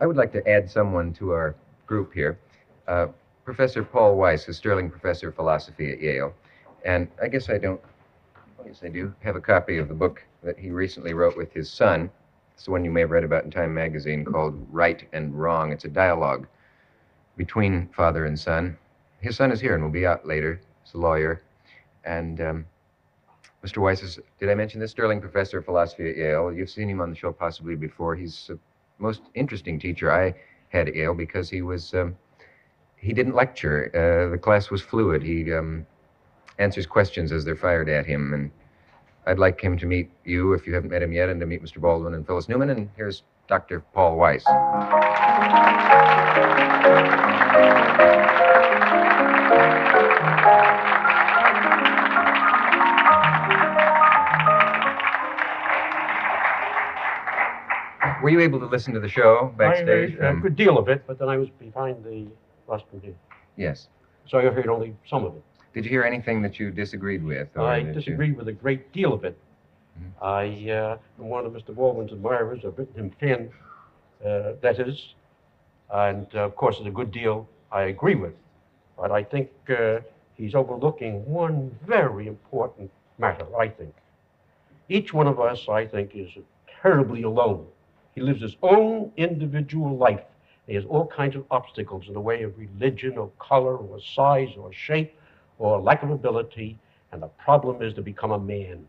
I would like to add someone to our group here. Uh, Professor Paul Weiss is Sterling Professor of Philosophy at Yale. And I guess I don't, yes, I do have a copy of the book that he recently wrote with his son. It's the one you may have read about in Time magazine called Right and Wrong. It's a dialogue between father and son. His son is here and will be out later. He's a lawyer. And um, Mr. Weiss is, did I mention this? Sterling Professor of Philosophy at Yale. You've seen him on the show possibly before. He's the most interesting teacher I had Yale because he was, um, he didn't lecture. Uh, the class was fluid. He um, answers questions as they're fired at him. And I'd like him to meet you if you haven't met him yet and to meet Mr. Baldwin and Phyllis Newman. And here's Dr. Paul Weiss. Were you able to listen to the show backstage? I, a Um, good deal of it, but then I was behind the rostrum here. yes. So I heard only some of it. Did you hear anything that you disagreed with? I that you- disagreed with a great deal of it. Mhm. I uh, am one of Mr. Baldwin's admirers. I've written him fan uh, letters, and uh, of course, there's a good deal I agree with. But I think uh, he's overlooking one very important matter, I think. Each one of us, I think, is terribly alone. He lives his own individual life. He has all kinds of obstacles in the way of religion or color or size or shape or lack of ability. And the problem is to become a man.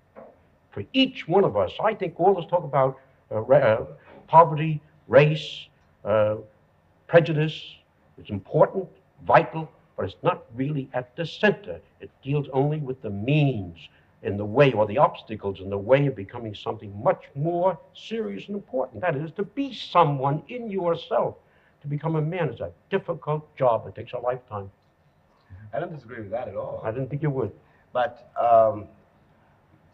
For each one of us, I think all this talk about uh, uh, poverty, race, uh, prejudice is important, vital, but it's not really at the center. It deals only with the means in the way or the obstacles in the way of becoming something much more serious and important. That is, to be someone in yourself. To become a man is a difficult job. It takes a lifetime. I don't disagree with that at all. I didn't think you would. But um,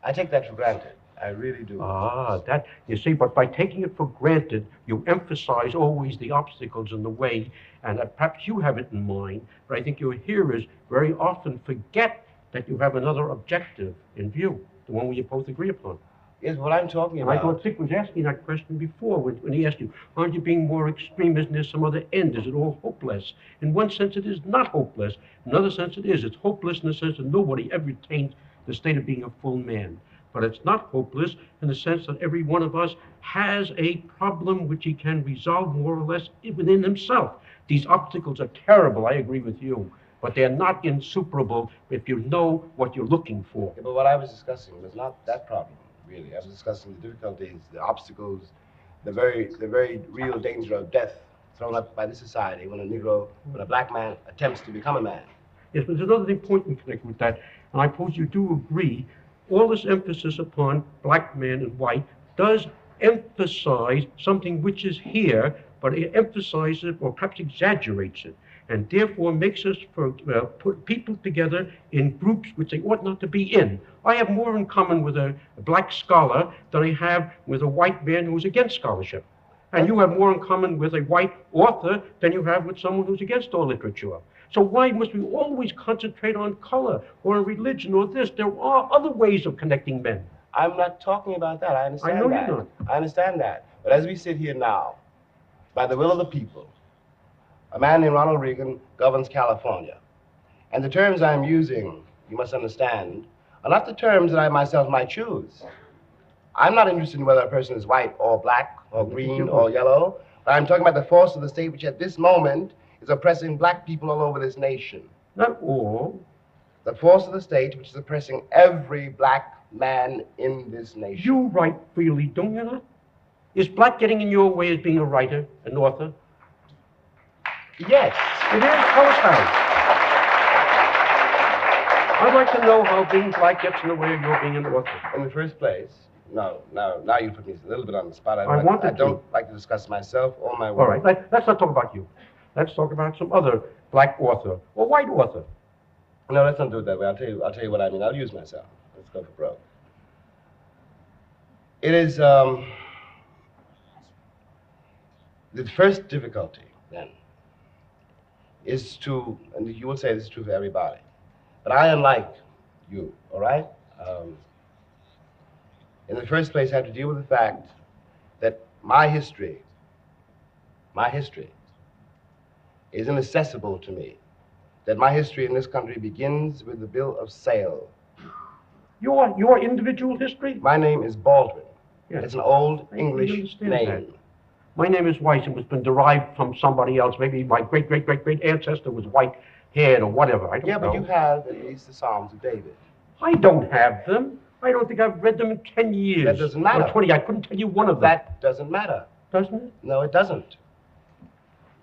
I take that for granted. I really do. Ah, that, you see, but by taking it for granted, you emphasize always the obstacles in the way, and perhaps you have it in mind, but I think your hearers very often forget that you have another objective in view, the one we both agree upon. Is what I'm talking And I thought Dick was asking that question before when, when he asked you, aren't you being more extreme? Isn't there some other end? Is it all hopeless? In one sense, it is not hopeless. In another sense, it is. It's hopeless in the sense that nobody ever attains the state of being a full man. But it's not hopeless in the sense that every one of us has a problem which he can resolve more or less within himself. These obstacles are terrible, I agree with you, but they're not insuperable if you know what you're looking for. Yeah, but what I was discussing was not that problem, really. I was discussing the difficulties, the obstacles, the very, the very real danger of death thrown up by the society when a Negro, when a black man attempts to become a man. Yes, but there's another important connection with that, and I suppose you do agree. All this emphasis upon black man and white does emphasize something which is here, but it emphasizes or perhaps exaggerates it, and therefore makes us for, uh, put people together in groups which they ought not to be in. I have more in common with a, black scholar than I have with a white man who's against scholarship. And you have more in common with a white author than you have with someone who's against all literature. So why must we always concentrate on color or on religion or this? There are other ways of connecting men. I'm not talking about that. I understand I know that. you're not. I understand that. But as we sit here now, by the will of the people, a man named Ronald Reagan governs California. And the terms I'm using, you must understand, are not the terms that I myself might choose. I'm not interested in whether a person is white or black or green or yellow. But I'm talking about the force of the state which at this moment is oppressing black people all over this nation. Not all. The force of the state which is oppressing every black man in this nation. You write freely, don't you not? Is black getting in your way as being a writer, an author? Yes. It is. Us. I'd like to know how being like gets in the way of your being in the water, In the first place, no, no, now you put me a little bit on the spot. I, I don't- wanted I don't to. like to discuss myself or my work. All right, let, let's not talk about you. Let's talk about some other black author or white author. No, let's not do it that way. I'll tell you. I'll tell you what I mean. I'll use myself. Let's go for broke. It is um, the first difficulty then is to, and you will say this is true for everybody, but I am like you. All right. Um, in the first place, I have to deal with the fact that my history my history is inaccessible to me. That my history in this country begins with the bill of sale. Your, your individual history? My name is Baldwin. Yes. It's an old I English name. that. My name is Weiss. It was been derived from somebody else. Maybe my great, great, great, great ancestor was white haired or whatever. I don't Yeah, know. but you have at least the Psalms of David. I don't have them. I don't think I've read them in 10 years. That doesn't matter. Or 20. I couldn't tell you one of them. That doesn't matter. doesn't it? No, it doesn't.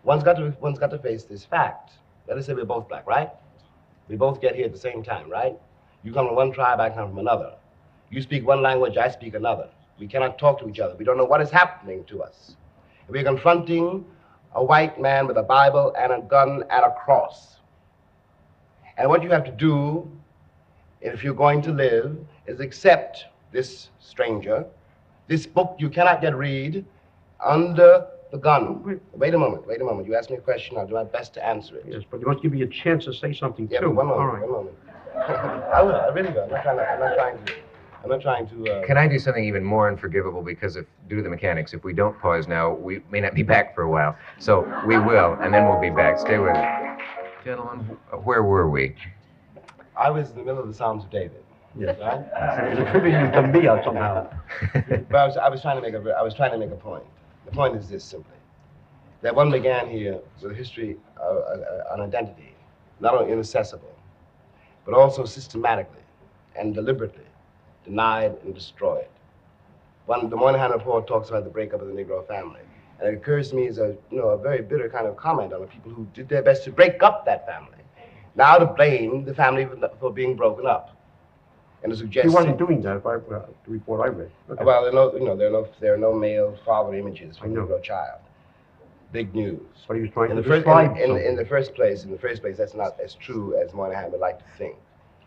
One's got to one's got to face this fact. Let us say we're both black, right? We both get here at the same time, right? You come from one tribe, I come from another. You speak one language, I speak another. We cannot talk to each other. We don't know what is happening to us. We're confronting a white man with a Bible and a gun and a cross. And what you have to do, if you're going to live, is accept this stranger. This book you cannot get read under the gun. Wait. A moment, wait a moment. You asked me a question, I'll do my best to answer it. Yes, but you must give me a chance to say something, Yeah, too. one moment, right. one moment. I will, I really will. I'm not trying to, I'm not trying to, I'm not trying to, uh, Can I do something even more unforgivable because if due to the mechanics, if we don't pause now, we may not be back for a while. So we will, and then we'll be back. Stay with us. Gentlemen, where were we? I was in the middle of the Psalms of David, Yes. right? And it's attributed to me uh, somehow. But I was, I was trying to make a, I was trying to make a point. The point is this simply, that one began here with a history, uh, uh, an identity, not only inaccessible, but also systematically and deliberately denied and destroyed. One, the Moynihan Report talks about the breakup of the Negro family. And it occurs to me as a, you know, a very bitter kind of comment on the people who did their best to break up that family. Now to blame the family for, for being broken up. And to suggest... He wasn't doing that, if I, uh, the report I read. Okay. Well, there are no, you know, there are no, there are no male father images the know. Negro child. Big news. But he was trying In to the, first, in, in, in the first place, in the first place, that's not as true as Moynihan would like to think.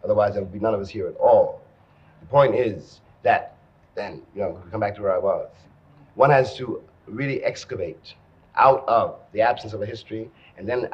Otherwise, there would be none of us here at all. The point is that, then, you know, come back to where I was. One has to really excavate out of the absence of a history, and then,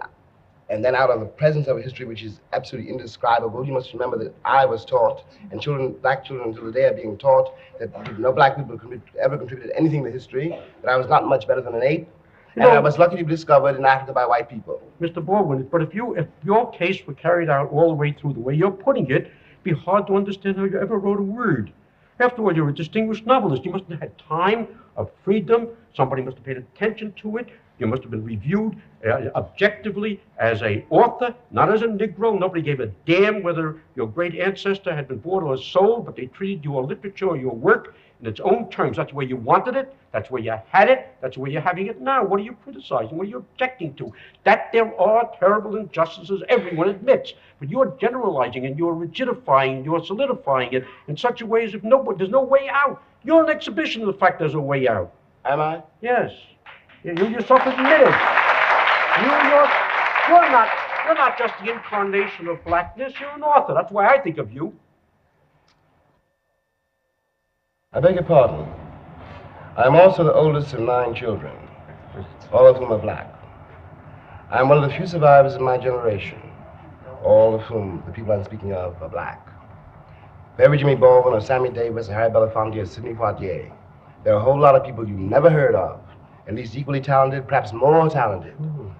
and then out of the presence of a history which is absolutely indescribable. You must remember that I was taught, and children, black children until today are being taught that no black people ever contributed anything to history. That I was not much better than an ape, You and I was lucky to be discovered in Africa by white people. Mr. Baldwin, but if you, if your case were carried out all the way through the way you're putting it, be hard to understand how you ever wrote a word. After all, you're a distinguished novelist. You must have had time of freedom. Somebody must have paid attention to it. You must have been reviewed uh, objectively as a author, not as a Negro. Nobody gave a damn whether your great ancestor had been born or sold, but they treated your literature or your work in its own terms. That's where you wanted it. That's where you had it. That's where you're having it now. What are you criticizing? What are you objecting to? That there are terrible injustices, everyone admits. But you're generalizing and you're rigidifying, and you're solidifying it in such a way as if no, there's no way out. You're an exhibition of the fact there's a way out. Am I? Yes. You you yourself admitted. You, you're, not, you're not just the incarnation of blackness. You're an author. That's why I think of you. I beg your pardon. I am also the oldest of nine children, all of whom are black. I am one of the few survivors of my generation, all of whom the people I'm speaking of are black. Every Jimmy Baldwin or Sammy Davis or Harry Belafonte or Sidney Poitier, there are a whole lot of people you never heard of, at least equally talented, perhaps more talented,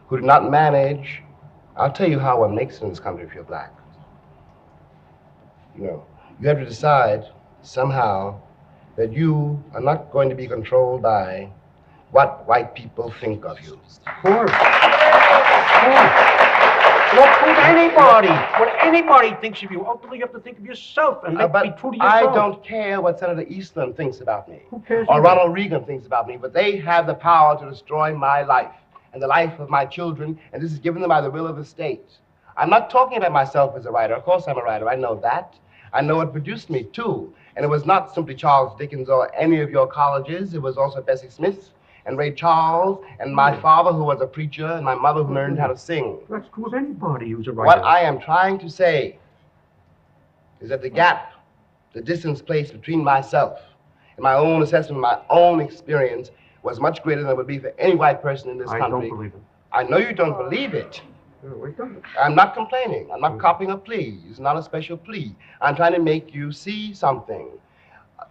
who did not manage. I'll tell you how one makes it in this country if you're black. You know, you have to decide somehow that you are not going to be controlled by what white people think of you. Of course. Of course. What would anybody, what anybody thinks of you, ultimately you have to think of yourself and Uh, make, be true to yourself. I don't care what Senator Eastland thinks about me Who cares? or either? Ronald Reagan thinks about me, but they have the power to destroy my life and the life of my children, and this is given them by the will of the state. I'm not talking about myself as a writer. Of course, I'm a writer. I know that. I know what produced me, too. And it was not simply Charles Dickens or any of your colleges, it was also Bessie Smith and Ray Charles and my hmm. father, who was a preacher, and my mother, who learned how to sing. That's of anybody who's a writer. What I am trying to say is that the gap, the distance placed between myself and my own assessment, my own experience, was much greater than it would be for any white person in this I country. don't believe it. I know you don't believe it. I. I'm not complaining. I'm not hmm. copying a plea. It's not a special plea. I'm trying to make you see something.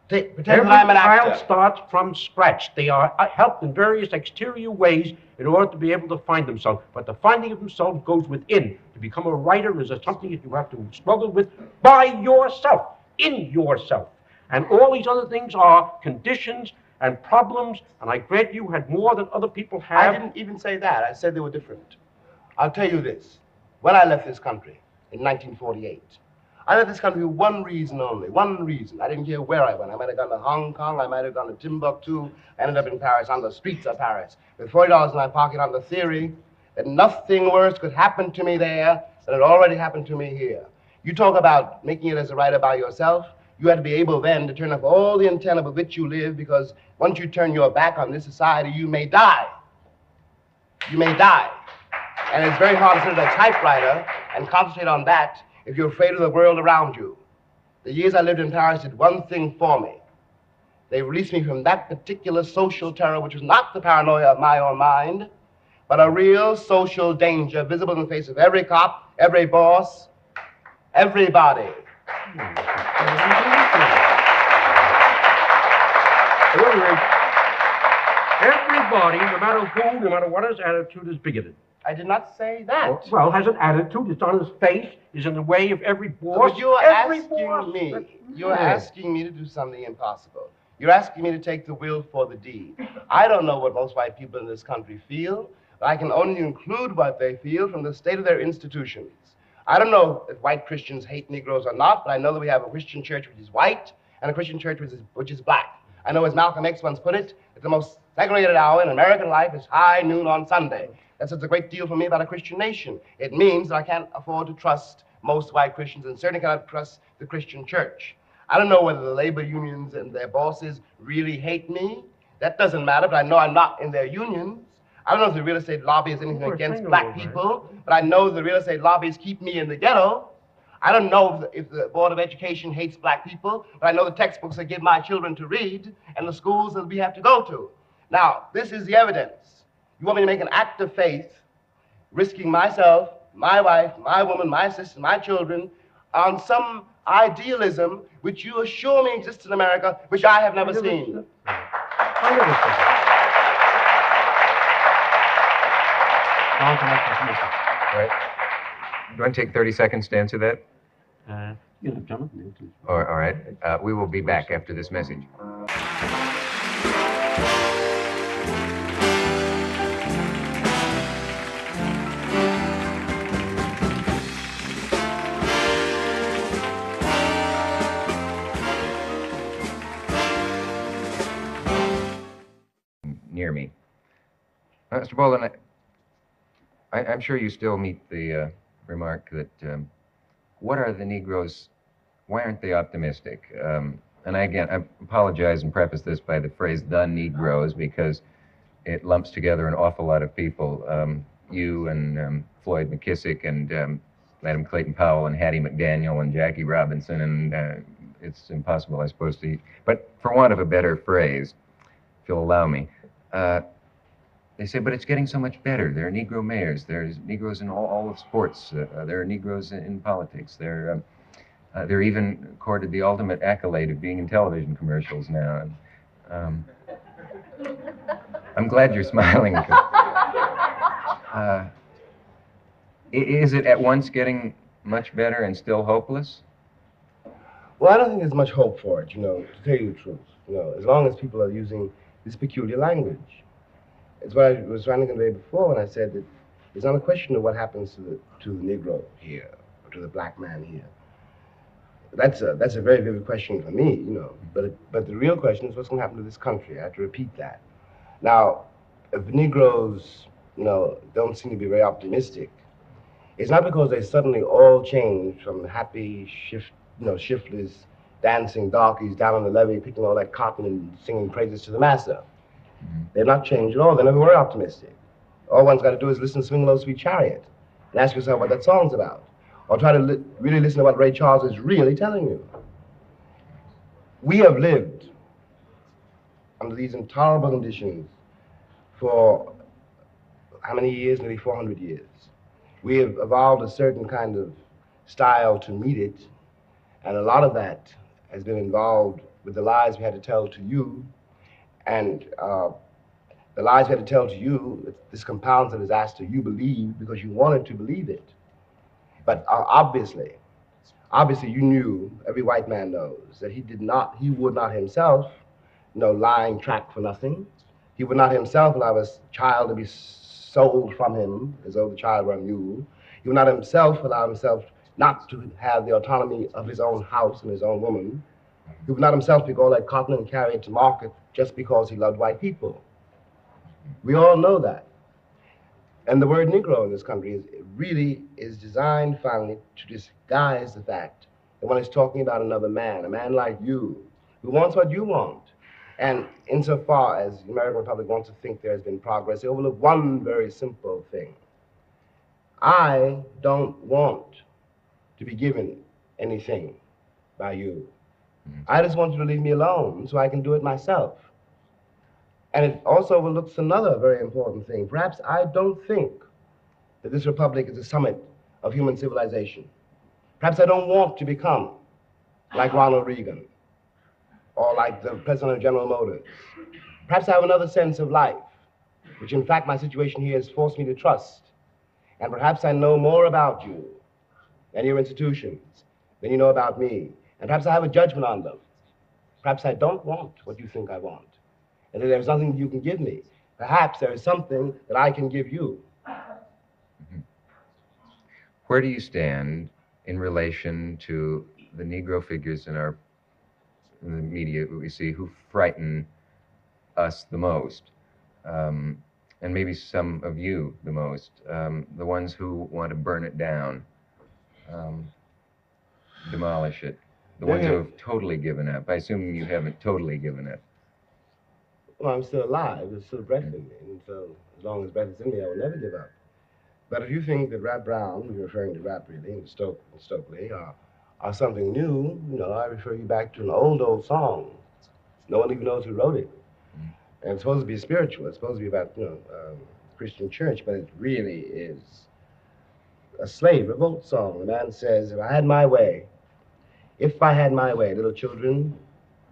Pretend Every child starts from scratch. They are uh, helped in various exterior ways in order to be able to find themselves. But the finding of themselves goes within. To become a writer is a, something that you have to struggle with by yourself, in yourself. And all these other things are conditions and problems. And I grant you had more than other people have. I didn't even say that. I said they were different. I'll tell you this. When I left this country in 1948, I left this country for one reason only. One reason. I didn't care where I went. I might have gone to Hong Kong. I might have gone to Timbuktu. I ended up in Paris, on the streets of Paris, with $40 in my pocket on the theory that nothing worse could happen to me there than had already happened to me here. You talk about making it as a writer by yourself. You had to be able then to turn off all the antenna with which you live because once you turn your back on this society, you may die you may die. And it's very hard to sit at a typewriter and concentrate on that if you're afraid of the world around you. The years I lived in Paris did one thing for me. They released me from that particular social terror, which was not the paranoia of my own mind, but a real social danger visible in the face of every cop, every boss, everybody. Everybody, no matter who, no matter what his attitude, is bigoted. I did not say that. Oh, well, has an attitude. It's on his face. Is in the way of every boss. But you're every asking boss. me. You're asking me to do something impossible. You're asking me to take the will for the deed. I don't know what most white people in this country feel, but I can only include what they feel from the state of their institutions. I don't know if white Christians hate Negroes or not, but I know that we have a Christian church which is white and a Christian church which is, which is black. I know, as Malcolm X once put it, that the most segregated hour in American life is high noon on Sunday. That says a great deal for me about a Christian nation. It means that I can't afford to trust most white Christians and certainly cannot trust the Christian church. I don't know whether the labor unions and their bosses really hate me. That doesn't matter, but I know I'm not in their unions. I don't know if the real estate lobby is anything against black people, but I know the real estate lobbies keep me in the ghetto. I don't know if the, if the Board of Education hates black people, but I know the textbooks they give my children to read and the schools that we have to go to. Now, this is the evidence. You want me to make an act of faith, risking myself, my wife, my woman, my sister, my children, on some idealism which you assure me exists in America, which I have never I seen. right. Do I take 30 seconds to answer that? Uh, you know, Jonathan, you all right. Uh, we will be back after this message. Near me. Uh, Mr. Baldwin, I, I, I'm sure you still meet the uh, remark that um, what are the Negroes why aren't they optimistic? Um, and I, again, I apologize and preface this by the phrase "the Negroes" because it lumps together an awful lot of people. Um, you and um, Floyd McKissick and um, Adam Clayton Powell and Hattie McDaniel and Jackie Robinson, and uh, it's impossible, I suppose, to. But for want of a better phrase, if you'll allow me, uh, they say, but it's getting so much better. There are Negro mayors. There's Negroes in all, all of sports. Uh, there are Negroes in, in politics. There. Um, uh, they're even accorded the ultimate accolade of being in television commercials now. And, um, I'm glad you're smiling. Uh, is it at once getting much better and still hopeless? Well, I don't think there's much hope for it, you know, to tell you the truth. You know, as long as people are using this peculiar language. It's what I was trying to convey before when I said that it's not a question of what happens to the to the Negro here or to the black man here. That's a that's a very vivid question for me, you know. But but the real question is what's going to happen to this country. I have to repeat that. Now, if Negroes, you know, don't seem to be very optimistic, it's not because they suddenly all changed from happy shift, you know, shiftless, dancing darkies down on the levee, picking all that cotton and singing praises to the master. Mm-hmm. They've not changed at all. They never were optimistic. All one's got to do is listen to Swing Low Sweet Chariot and ask yourself what that song's about. Or try to li- really listen to what Ray Charles is really telling you. We have lived under these intolerable conditions for how many years? Nearly 400 years. We have evolved a certain kind of style to meet it, and a lot of that has been involved with the lies we had to tell to you, and uh, the lies we had to tell to you, this compounds the disaster you believe because you wanted to believe it. But uh, obviously, obviously you knew, every white man knows, that he did not, he would not himself, you know, lying track for nothing. He would not himself allow his child to be sold from him as though the child were a mule. He would not himself allow himself not to have the autonomy of his own house and his own woman. He would not himself pick all like cotton and carry it to market just because he loved white people. We all know that. And the word Negro in this country is, really is designed finally to disguise the fact that one is talking about another man, a man like you, who wants what you want. And insofar as the American Republic wants to think there has been progress, they overlook one very simple thing. I don't want to be given anything by you. I just want you to leave me alone so I can do it myself. And it also overlooks another very important thing. Perhaps I don't think that this republic is a summit of human civilization. Perhaps I don't want to become like ah. Ronald Reagan or like the president of General Motors. Perhaps I have another sense of life, which in fact my situation here has forced me to trust. And perhaps I know more about you and your institutions than you know about me. And perhaps I have a judgment on them. Perhaps I don't want what you think I want. And that there's nothing you can give me. Perhaps there is something that I can give you. Where do you stand in relation to the Negro figures in our in the media we see who frighten us the most? Um, and maybe some of you the most, um, the ones who want to burn it down, um, demolish it, the ones who have totally given up. I assume you haven't totally given up. Well, I'm still alive. There's still breath in me. And so as long as breath is in me, I will never give up. But if you think that Rap Brown, you're referring to Rap really, and Stoke and Stokely, are, are something new, you know, I refer you back to an old, old song. No one even knows who wrote it. And it's supposed to be spiritual. It's supposed to be about, you know, um, Christian church, but it really is a slave revolt song. The man says, if I had my way, if I had my way, little children,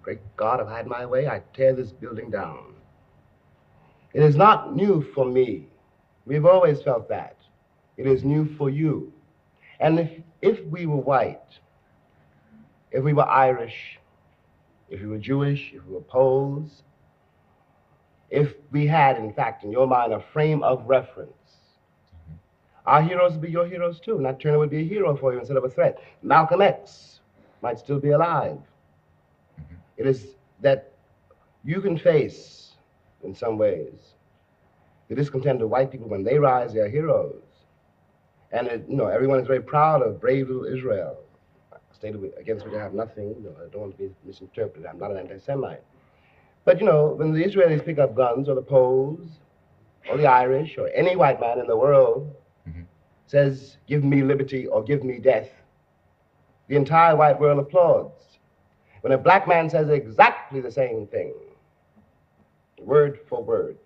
great God, if I had my way, I'd tear this building down. It is not new for me. We've always felt that. It is new for you. And if, if we were white, if we were Irish, if we were Jewish, if we were Poles, if we had, in fact, in your mind, a frame of reference, our heroes would be your heroes too. Nat Turner would be a hero for you instead of a threat. Malcolm X might still be alive. It is that you can face, in some ways, the discontent of white people when they rise, they are heroes. And it, you know, everyone is very proud of brave little Israel, a state against which I have nothing. You know, I don't want to be misinterpreted. I'm not an anti-Semite. But you know, when the Israelis pick up guns, or the Poles, or the Irish, or any white man in the world Mhm. says, "Give me liberty or give me death," the entire white world applauds. When a black man says exactly the same thing, word for word,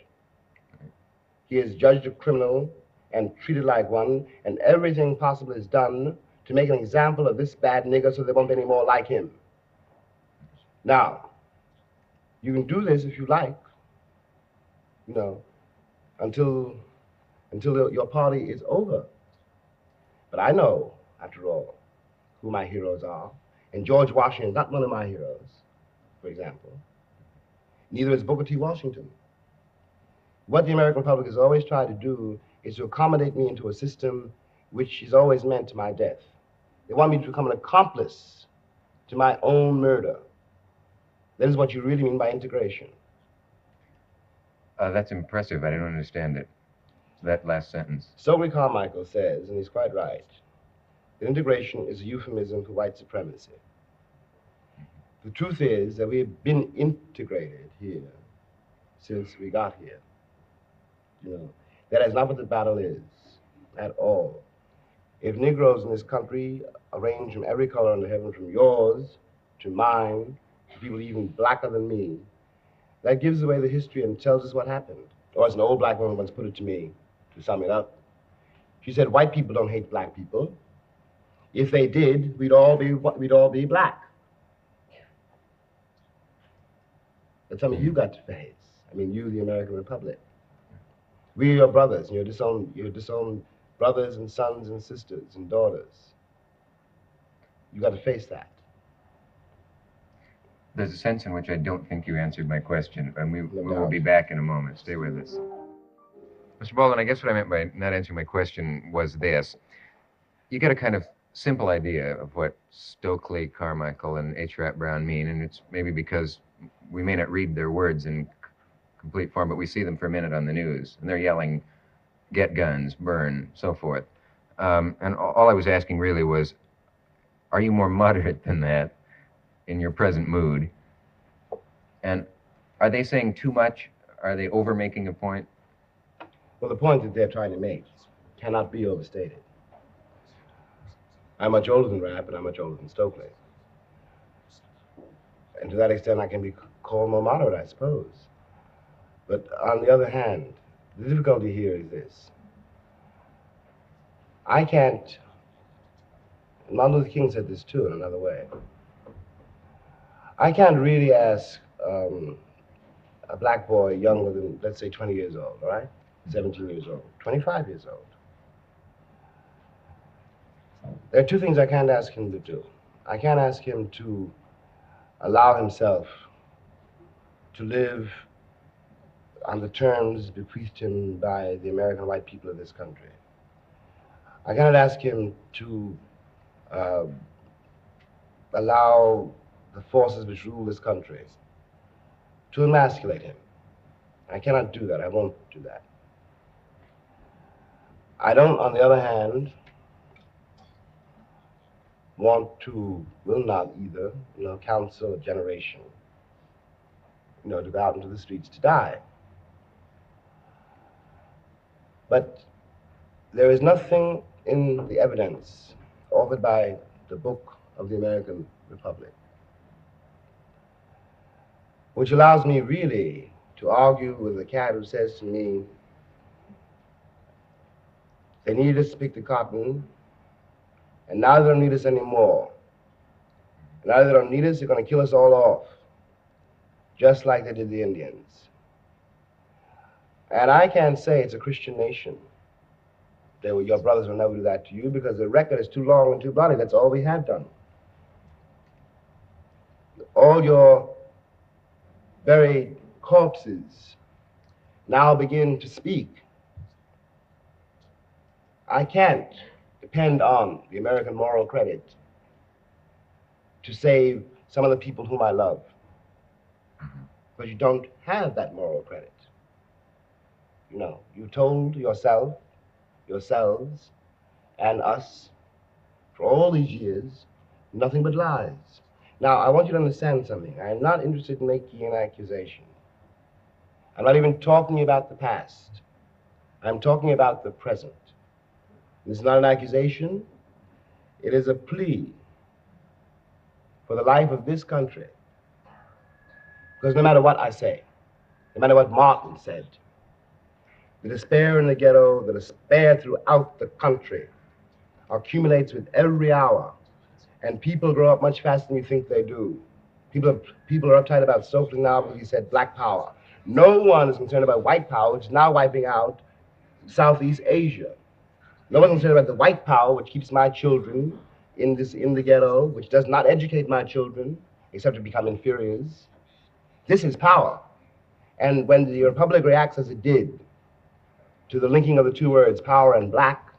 he is judged a criminal and treated like one, and everything possible is done to make an example of this bad nigger so there won't be any more like him. Now, you can do this if you like, you know, until until your party is over. But I know, after all, who my heroes are. And George Washington is not one of my heroes, for example. Neither is Booker T. Washington. What the American public has always tried to do is to accommodate me into a system which is always meant to my death. They want me to become an accomplice to my own murder. That is what you really mean by integration. Uh, that's impressive. I don't understand it. That last sentence. So Stokely Carmichael says, and he's quite right, that integration is a euphemism for white supremacy. The truth is that we have been integrated here since we got here. You know, that is not what the battle is at all. If Negroes in this country arranged from every color under heaven, from yours to mine, to people even blacker than me, that gives away the history and tells us what happened. Oh, or as an old black woman once put it to me, to sum it up, she said, "White people don't hate black people. If they did, we'd all be we'd all be black." That's something you got to face. I mean, you, the American Republic. We are your brothers, and your disowned, your disowned brothers and sons and sisters and daughters. You got to face that. There's a sense in which I don't think you answered my question, and we, we will be back in a moment. Stay with us. Mr. Baldwin, I guess what I meant by not answering my question was this. You get a kind of simple idea of what Stokely, Carmichael, and H. Rap Brown mean, and it's maybe because we may not read their words in complete form, but we see them for a minute on the news, and they're yelling, get guns, burn, so forth. Um, and all I was asking really was, are you more moderate than that in your present mood? And are they saying too much? Are they over making a point? Well, the point that they're trying to make cannot be overstated. I'm much older than Rap, and I'm much older than Stokely. And to that extent, I can be called more moderate, I suppose. But on the other hand, the difficulty here is this. I can't, Martin Luther King said this too in another way. I can't really ask um, a black boy younger than, let's say, 20 years old, all right? 17 years old, 25 years old. There are two things I can't ask him to do. I can't ask him to allow himself to live on the terms bequeathed him by the American white people of this country. I cannot ask him to uh, allow the forces which rule this country to emasculate him. I cannot do that. I won't do that. I don't, on the other hand, want to, will not either, you know, counsel a generation, you know, to go out into the streets to die. But there is nothing in the evidence offered by the book of the American Republic which allows me really to argue with the cat who says to me, they needed to pick the cotton, and now they don't need us anymore. And Now they don't need us, they're going to kill us all off, just like they did the Indians. And I can't say it's a Christian nation. They were, your brothers will never do that to you because the record is too long and too bloody. That's all we have done. All your buried corpses now begin to speak. I can't depend on the American moral credit to save some of the people whom I love. Mm-hmm. Because you don't have that moral credit. You know, you told yourself, yourselves, and us for all these years nothing but lies. Now, I want you to understand something. I'm not interested in making an accusation. I'm not even talking about the past. I'm talking about the present. This is not an accusation, it is a plea for the life of this country. Because no matter what I say, no matter what Martin said, the despair in the ghetto, the despair throughout the country accumulates with every hour and people grow up much faster than you think they do. People are, people are uptight about Stokely now he said black power. No one is concerned about white power, which is now wiping out Southeast Asia. No one's concerned about the white power, which keeps my children in, this, in the ghetto, which does not educate my children except to become inferiors. This is power. And when the Republic reacts as it did to the linking of the two words, power and black,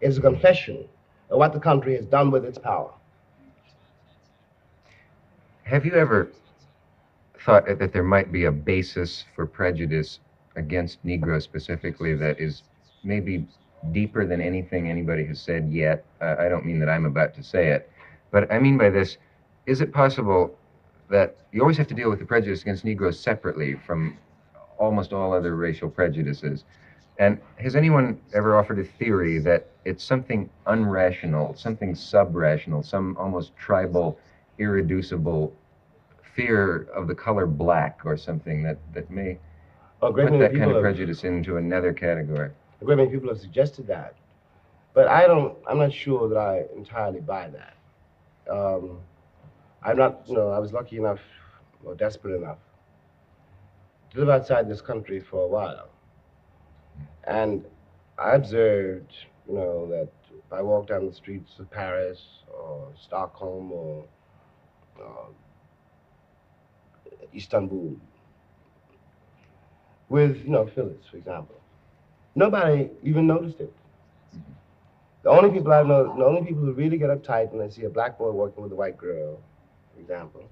is a confession of what the country has done with its power. Have you ever thought that there might be a basis for prejudice against Negroes specifically that is maybe deeper than anything anybody has said yet? Uh, I don't mean that I'm about to say it, but I mean by this is it possible that you always have to deal with the prejudice against Negroes separately from almost all other racial prejudices? And has anyone ever offered a theory that it's something unrational, something sub-rational, some almost tribal, irreducible fear of the color black or something that, that may great put that kind of have- prejudice into another category? A great many people have suggested that, but I don't. I'm not sure that I entirely buy that. Um, I'm not. You know, I was lucky enough, or desperate enough, to live outside this country for a while. And I observed, you know, that if I walk down the streets of Paris or Stockholm or uh, Istanbul with, you know, Phyllis, for example, nobody even noticed it. The only people I know, the only people who really get uptight when they see a black boy working with a white girl, for example,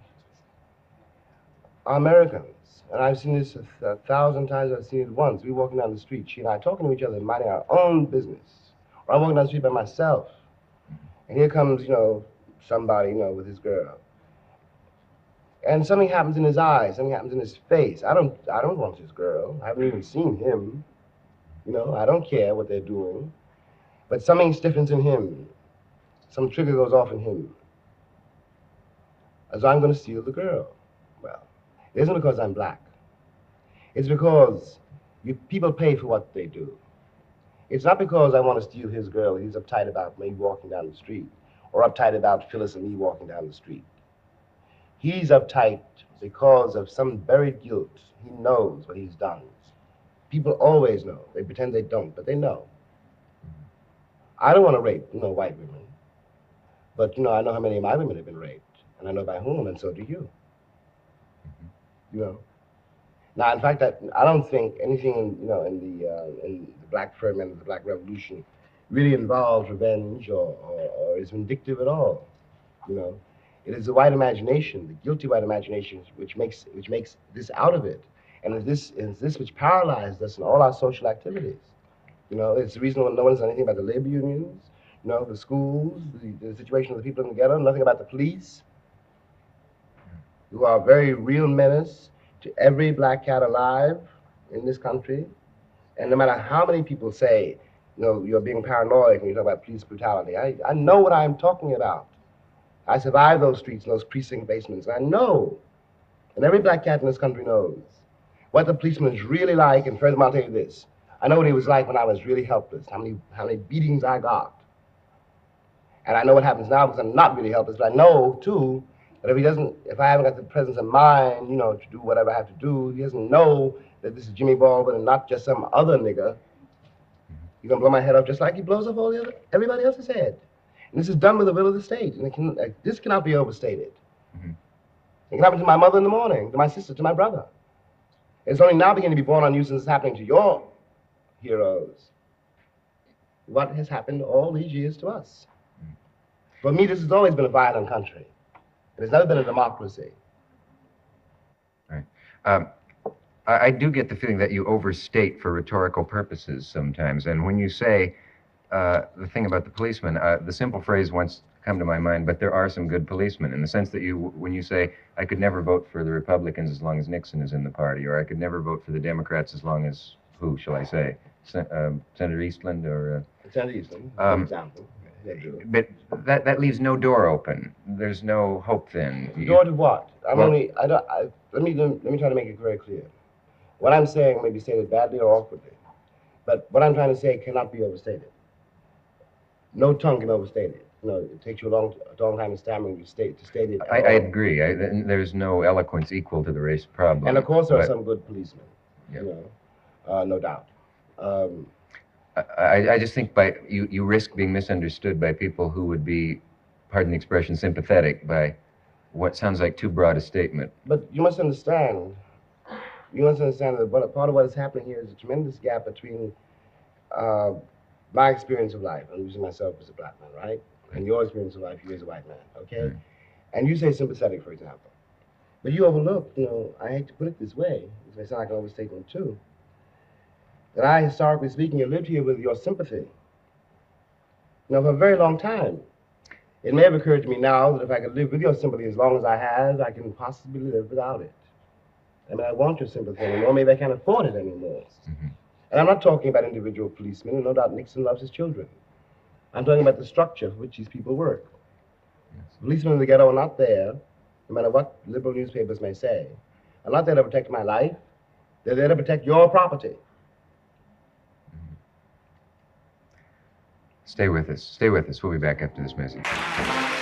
are Americans. And I've seen this a, a thousand times. I've seen it once. We're walking down the street, she and I, talking to each other, minding our own business. Or I'm walking down the street by myself, and here comes, you know, somebody, you know, with his girl. And something happens in his eyes, something happens in his face. I don't, I don't want this girl. I haven't even seen him. You know, I don't care what they're doing. But something stiffens in him. Some trigger goes off in him. As I'm going to steal the girl. Well, it isn't because I'm black. It's because you, people pay for what they do. It's not because I want to steal his girl. He's uptight about me walking down the street, or uptight about Phyllis and me walking down the street. He's uptight because of some buried guilt. He knows what he's done. People always know. They pretend they don't, but they know. I don't want to rape, you know, white women. But, you know, I know how many of my women have been raped, and I know by whom, and so do you. You know. Now, in fact, I, I don't think anything, in, you know, in the uh, in the Black ferment of the Black Revolution really involves revenge or, or, or is vindictive at all. You know, it is the white imagination, the guilty white imagination, which makes which makes this out of it, and it's this is this which paralyzed us in all our social activities. You know, it's the reason why no one knows anything about the labor unions, you know, the schools, the, the situation of the people in the ghetto, nothing about the police, who are a very real menace to every black cat alive in this country. And no matter how many people say, you know, you're being paranoid when you talk about police brutality, I, I know what I'm talking about. I survived those streets and those precinct basements. And I know, and every black cat in this country knows, what the policeman is really like. And furthermore, I'll tell you this I know what he was like when I was really helpless, how many, how many beatings I got. And I know what happens now because I'm not really helpless, but I know, too, that if he doesn't, if I haven't got the presence of mind, you know, to do whatever I have to do, he doesn't know that this is Jimmy Baldwin and not just some other nigger. He's gonna blow my head off just like he blows off all the other, everybody else's head. And this is done with the will of the state, and it can, uh, this cannot be overstated. Mhm. It can happen to my mother in the morning, to my sister, to my brother. It's only now beginning to be born on you since it's happening to your heroes. What has happened all these years to us? For me, this has always been a violent country. It has never been a democracy. Um, I, I do get the feeling that you overstate for rhetorical purposes sometimes. And when you say uh, the thing about the policeman, uh, the simple phrase once come to my mind, but there are some good policemen in the sense that you, when you say, I could never vote for the Republicans as long as Nixon is in the party, or I could never vote for the Democrats as long as, who shall I say, Sen- um, Senator Eastland or. Uh, Senator Eastland, for Um, example. But that, that leaves no door open. There's no hope then. Door to what? I'm Well- only. I don't. I, let me let me try to make it very clear. What I'm saying may be stated badly or awkwardly, but what I'm trying to say cannot be overstated. No tongue can overstate it. You know, it takes you a long, a long time in stammering to state to state it. I, I agree. I, there's no eloquence equal to the race problem. And of course, there are some good policemen. You know, uh, no doubt. Um, I, I- I just think by you, you risk being misunderstood by people who would be, pardon the expression, sympathetic by what sounds like too broad a statement. But you must understand, you must understand that what, part of what is happening here is a tremendous gap between uh, my experience of life, I'm using myself as a black man, right? And your experience of life, you as a white man, okay? And you say sympathetic, for example. But you overlook, you know, I hate to put it this way, this may sound like an overstatement too, that I, historically speaking, have lived here with your sympathy. You know, for a very long time. It may have occurred to me now that if I could live with your sympathy as long as I have, I can possibly live without it. I mean, I want your sympathy anymore. Maybe I can't afford it anymore. Mhm. And I'm not talking about individual policemen, and no doubt Nixon loves his children. I'm talking about the structure for which these people work. Policemen in the ghetto are not there, no matter what liberal newspapers may say, are not there to protect my life. They're there to protect your property. Stay with us. Stay with us. We'll be back after this message.